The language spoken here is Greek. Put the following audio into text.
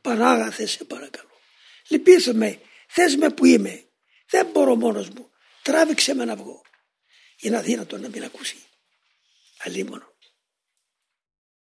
Πανάγαθε σε παρακαλώ. Λυπήθημε, θες με που είμαι. Δεν μπορώ μόνος μου. Τράβηξε με να βγω. Είναι αδύνατο να μην ακούσει. Αλίμονο.